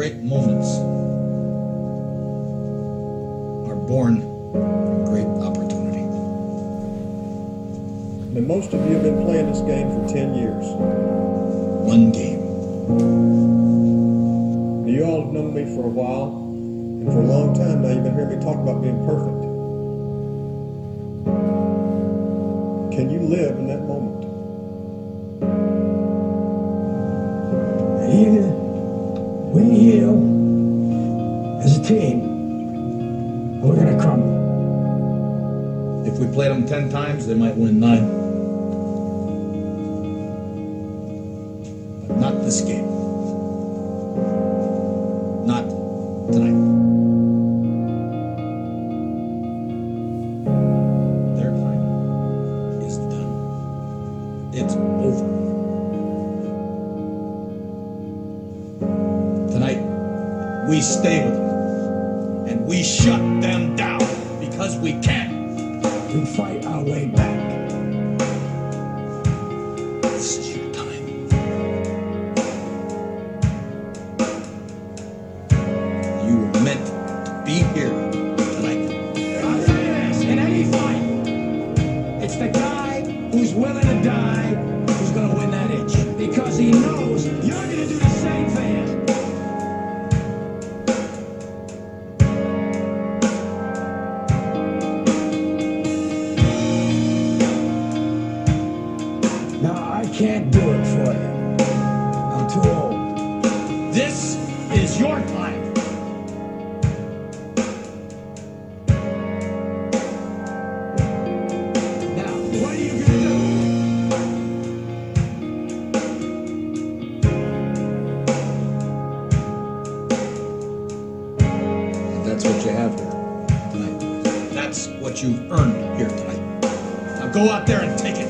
great moments are born from great opportunity. And most of you have been playing this game for 10 years. One game. You all have known me for a while, and for a long time now you've been hearing me talk about being perfect. Can you live in that moment? Either we heal as a team, we're gonna crumble. If we played them 10 times, they might win nine. But not this game. Not tonight. Their time is done. It's over. We stay with them and we shut them down because we can't. We fight our way back. This is your time. You were meant to be here this, in any fight, it's the guy who's willing to die who's gonna win that what you've earned here tonight. Now go out there and take it.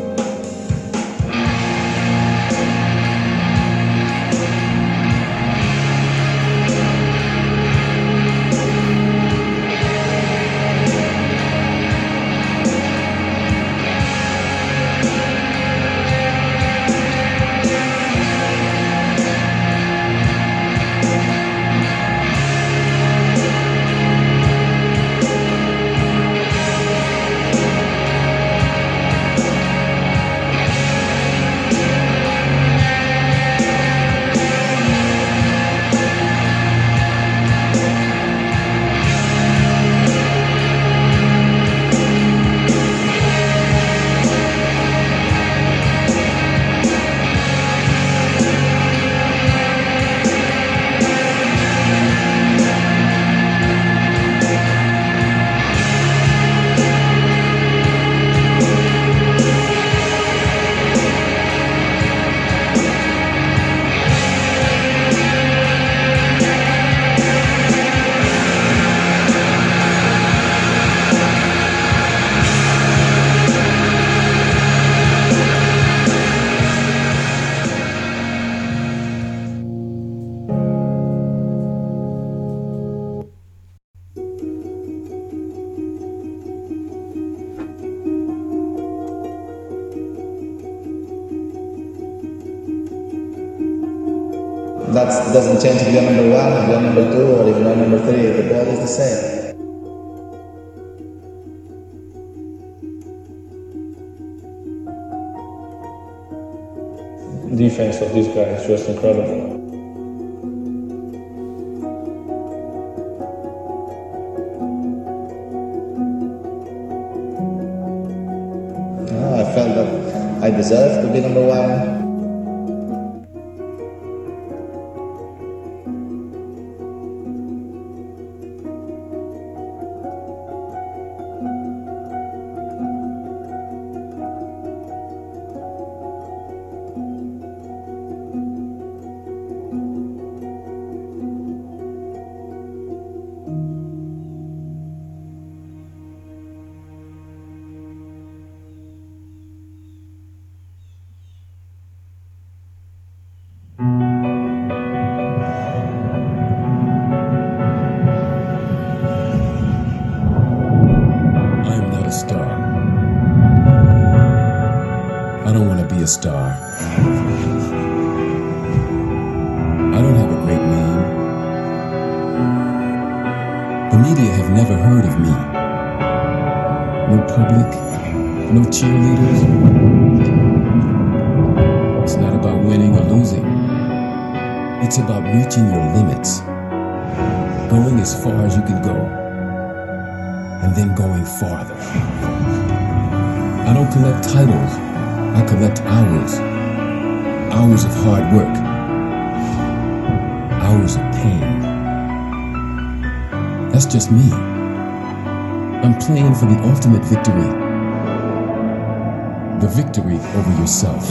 That doesn't change if you're number one, if you're number two, or if you're number three. The ball is the same. defense of this guy is just incredible. Ah, I felt that I deserve to be number one. Star. I don't have a great name. The media have never heard of me. No public, no cheerleaders. It's not about winning or losing. It's about reaching your limits, going as far as you can go, and then going farther. I don't collect titles, I collect hours. Hours of hard work, hours of pain. That's just me. I'm playing for the ultimate victory the victory over yourself.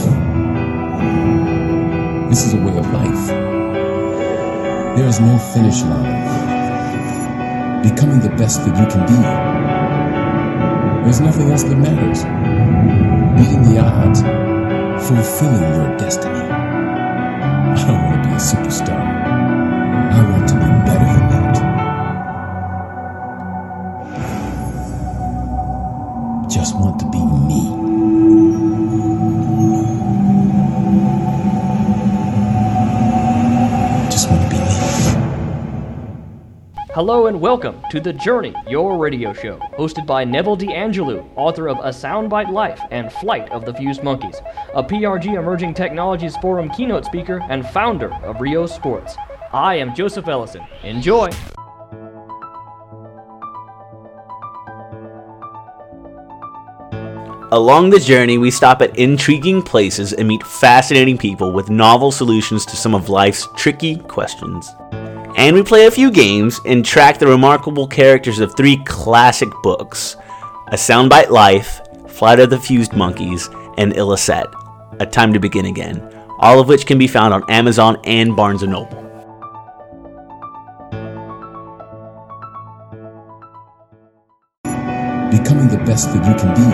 This is a way of life. There is no finish line. Becoming the best that you can be. There's nothing else that matters. Beating the odds, fulfilling your destiny. Hello and welcome to The Journey, your radio show, hosted by Neville D'Angelo, author of A Soundbite Life and Flight of the Fused Monkeys, a PRG Emerging Technologies Forum keynote speaker and founder of Ryo Sports. I am Joseph Ellison. Enjoy! Along the journey, we stop at intriguing places and meet fascinating people with novel solutions to some of life's tricky questions. And we play a few games and track the remarkable characters of three classic books A Soundbite Life, Flight of the Fused Monkeys, and Illicet, A Time to Begin Again, all of which can be found on Amazon and Barnes & Noble. Becoming the best that you can be.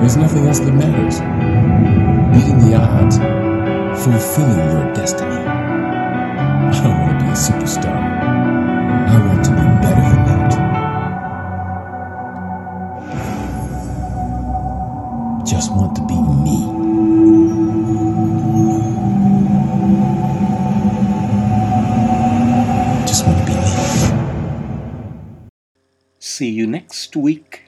There's nothing else that matters. Beating the odds, fulfilling your destiny. Superstar. I want to be better than that. Just want to be me. Just want to be me. See you next week.